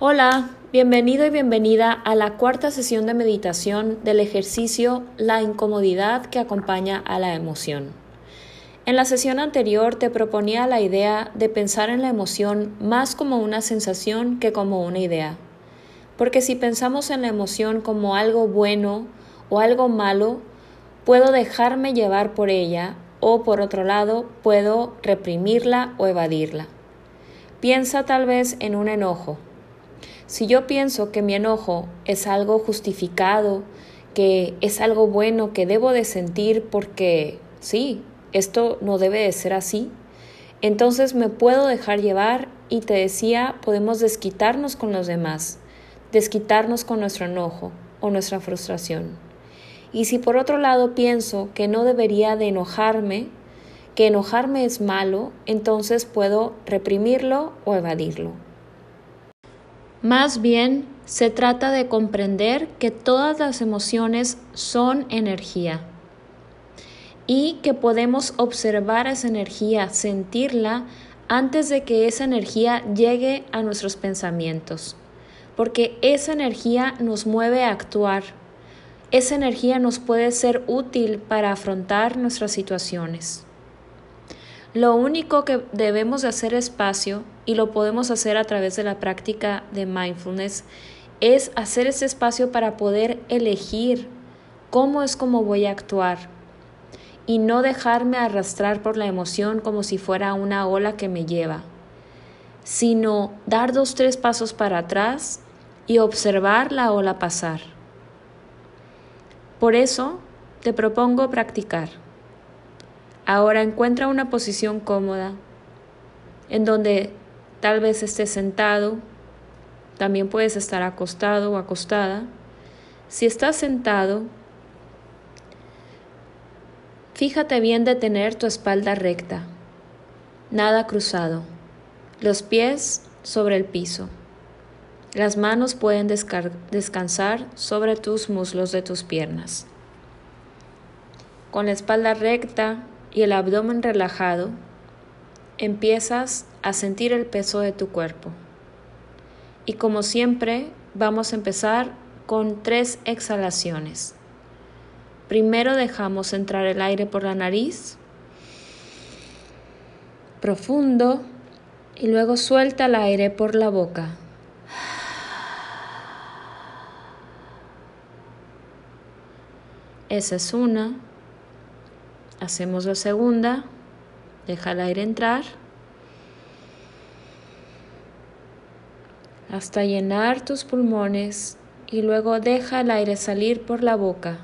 Hola, bienvenido y bienvenida a la cuarta sesión de meditación del ejercicio La incomodidad que acompaña a la emoción. En la sesión anterior te proponía la idea de pensar en la emoción más como una sensación que como una idea. Porque si pensamos en la emoción como algo bueno o algo malo, puedo dejarme llevar por ella o por otro lado puedo reprimirla o evadirla. Piensa tal vez en un enojo si yo pienso que mi enojo es algo justificado, que es algo bueno que debo de sentir porque sí, esto no debe de ser así, entonces me puedo dejar llevar y te decía, podemos desquitarnos con los demás, desquitarnos con nuestro enojo o nuestra frustración. Y si por otro lado pienso que no debería de enojarme, que enojarme es malo, entonces puedo reprimirlo o evadirlo. Más bien, se trata de comprender que todas las emociones son energía y que podemos observar esa energía, sentirla antes de que esa energía llegue a nuestros pensamientos, porque esa energía nos mueve a actuar, esa energía nos puede ser útil para afrontar nuestras situaciones. Lo único que debemos de hacer espacio, y lo podemos hacer a través de la práctica de mindfulness, es hacer ese espacio para poder elegir cómo es como voy a actuar y no dejarme arrastrar por la emoción como si fuera una ola que me lleva, sino dar dos, tres pasos para atrás y observar la ola pasar. Por eso te propongo practicar. Ahora encuentra una posición cómoda en donde tal vez estés sentado, también puedes estar acostado o acostada. Si estás sentado, fíjate bien de tener tu espalda recta, nada cruzado, los pies sobre el piso. Las manos pueden descansar sobre tus muslos de tus piernas. Con la espalda recta, y el abdomen relajado, empiezas a sentir el peso de tu cuerpo. Y como siempre, vamos a empezar con tres exhalaciones. Primero dejamos entrar el aire por la nariz, profundo, y luego suelta el aire por la boca. Esa es una. Hacemos la segunda, deja el aire entrar hasta llenar tus pulmones y luego deja el aire salir por la boca.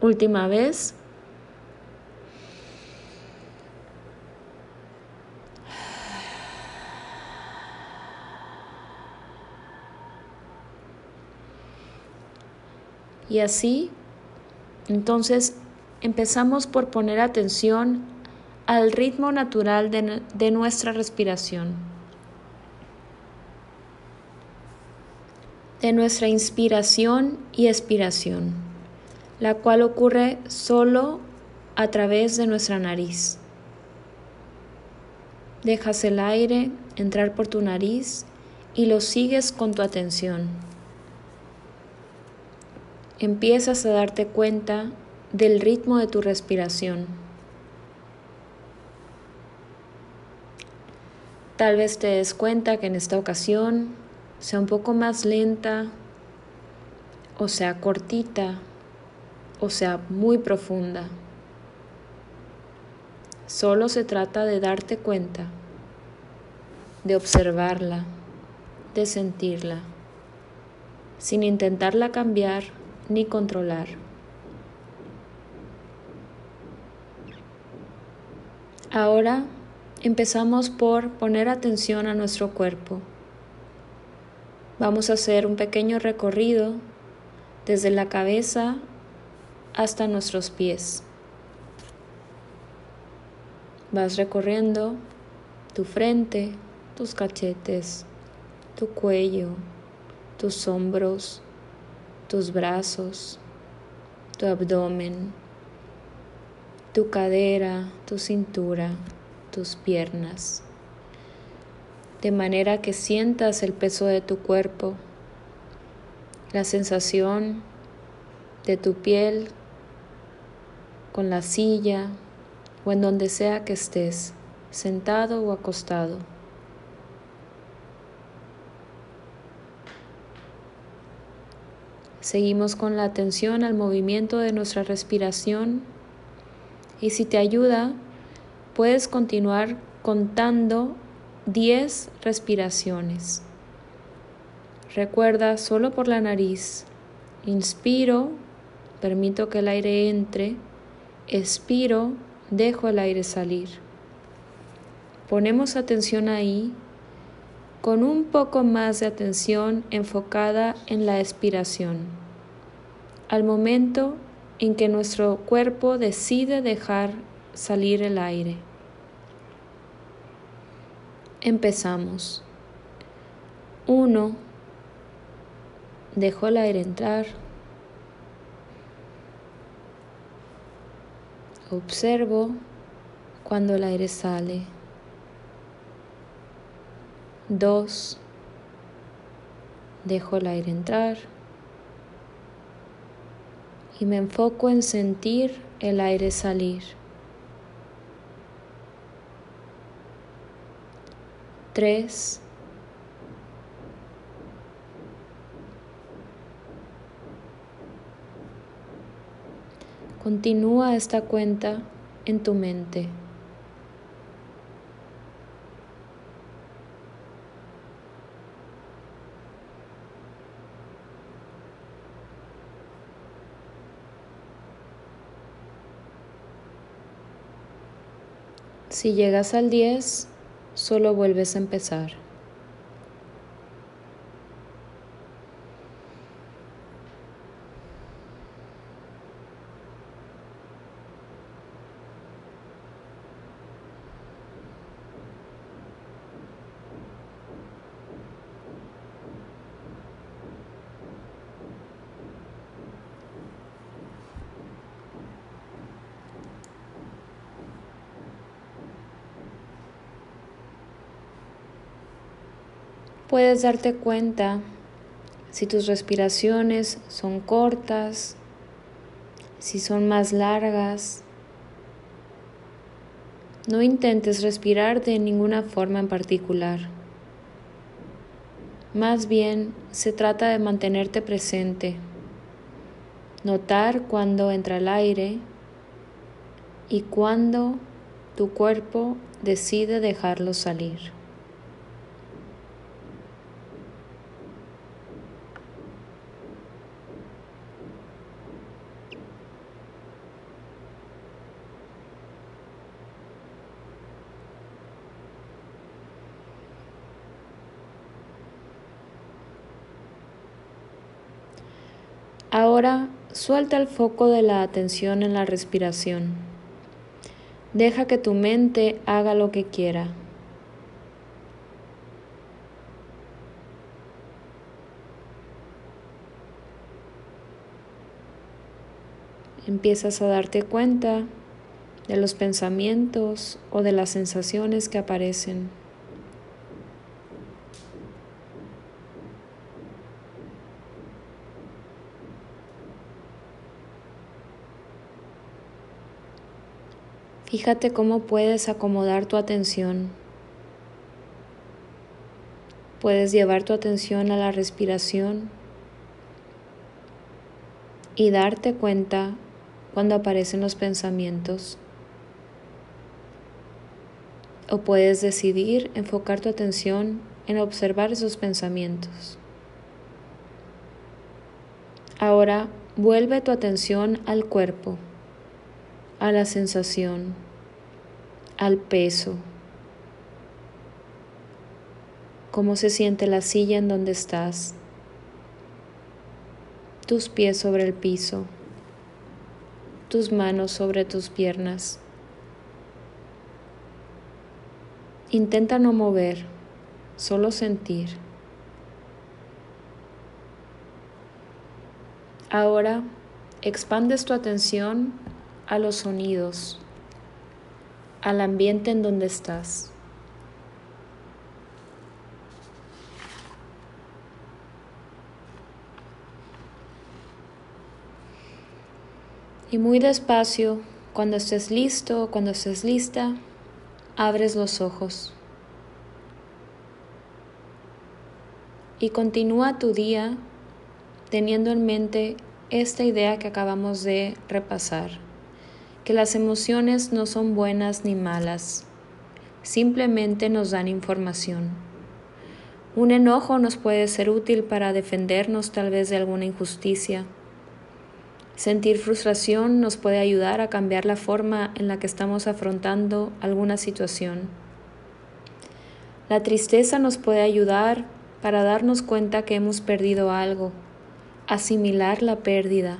Última vez. Y así, entonces empezamos por poner atención al ritmo natural de, nuestra respiración, de nuestra inspiración y expiración, la cual ocurre solo a través de nuestra nariz. Dejas el aire entrar por tu nariz y lo sigues con tu atención empiezas a darte cuenta del ritmo de tu respiración. Tal vez te des cuenta que en esta ocasión sea un poco más lenta o sea cortita o sea muy profunda. Solo se trata de darte cuenta, de observarla, de sentirla, sin intentarla cambiar ni controlar. Ahora empezamos por poner atención a nuestro cuerpo. Vamos a hacer un pequeño recorrido desde la cabeza hasta nuestros pies. Vas recorriendo tu frente, tus cachetes, tu cuello, tus hombros, tus brazos, tu abdomen, tu cadera, tu cintura, tus piernas, de manera que sientas el peso de tu cuerpo, la sensación de tu piel con la silla o en donde sea que estés, sentado o acostado. Seguimos con la atención al movimiento de nuestra respiración y si te ayuda, puedes continuar contando 10 respiraciones. Recuerda solo por la nariz. Inspiro, permito que el aire entre. Expiro, dejo el aire salir. Ponemos atención ahí con un poco más de atención enfocada en la expiración. Al momento en que nuestro cuerpo decide dejar salir el aire. Empezamos. Uno. Dejo el aire entrar. Observo cuando el aire sale. Dos. Dejo el aire entrar y me enfoco en sentir el aire salir. 3. Continúa esta cuenta en tu mente. Si llegas al 10, solo vuelves a empezar. Puedes darte cuenta si tus respiraciones son cortas, si son más largas. No intentes respirar de ninguna forma en particular. Más bien se trata de mantenerte presente, notar cuando entra el aire y cuando tu cuerpo decide dejarlo salir. Ahora suelta el foco de la atención en la respiración. Deja que tu mente haga lo que quiera. Empiezas a darte cuenta de los pensamientos o de las sensaciones que aparecen. Fíjate cómo puedes acomodar tu atención. Puedes llevar tu atención a la respiración y darte cuenta cuando aparecen los pensamientos. O puedes decidir enfocar tu atención en observar esos pensamientos. Ahora vuelve tu atención al cuerpo a la sensación, al peso, cómo se siente la silla en donde estás, tus pies sobre el piso, tus manos sobre tus piernas. Intenta no mover, solo sentir. Ahora expandes tu atención a los sonidos, al ambiente en donde estás. Y muy despacio, cuando estés listo, cuando estés lista, abres los ojos. Y continúa tu día teniendo en mente esta idea que acabamos de repasar, que las emociones no son buenas ni malas, simplemente nos dan información. Un enojo nos puede ser útil para defendernos tal vez de alguna injusticia. Sentir frustración nos puede ayudar a cambiar la forma en la que estamos afrontando alguna situación. La tristeza nos puede ayudar para darnos cuenta que hemos perdido algo asimilar la pérdida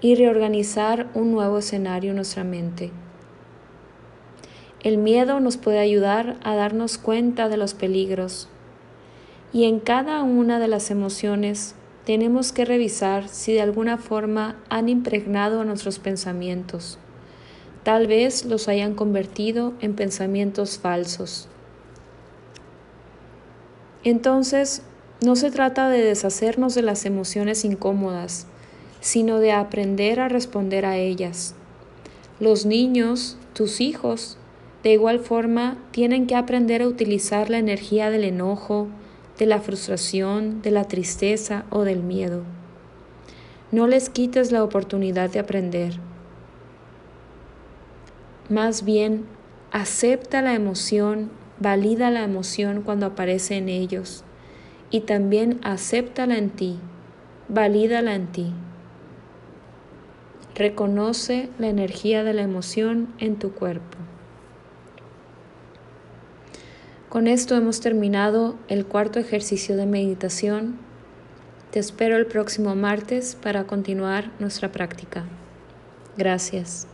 y reorganizar un nuevo escenario en nuestra mente. El miedo nos puede ayudar a darnos cuenta de los peligros y en cada una de las emociones tenemos que revisar si de alguna forma han impregnado nuestros pensamientos. Tal vez los hayan convertido en pensamientos falsos. Entonces, no se trata de deshacernos de las emociones incómodas, sino de aprender a responder a ellas. Los niños, tus hijos, de igual forma, tienen que aprender a utilizar la energía del enojo, de la frustración, de la tristeza o del miedo. No les quites la oportunidad de aprender. Más bien, acepta la emoción, valida la emoción cuando aparece en ellos y también acéptala en ti, valídala en ti. Reconoce la energía de la emoción en tu cuerpo. Con esto hemos terminado el cuarto ejercicio de meditación. Te espero el próximo martes para continuar nuestra práctica. Gracias.